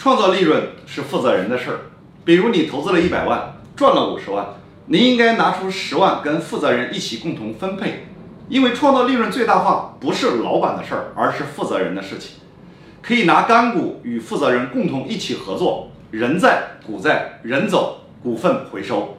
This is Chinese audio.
创造利润是负责人的事儿。比如你投资了一百万，赚了五十万，你应该拿出十万跟负责人一起共同分配。因为创造利润最大化不是老板的事儿，而是负责人的事情。可以拿干股与负责人共同一起合作，人在股在，人走股份回收。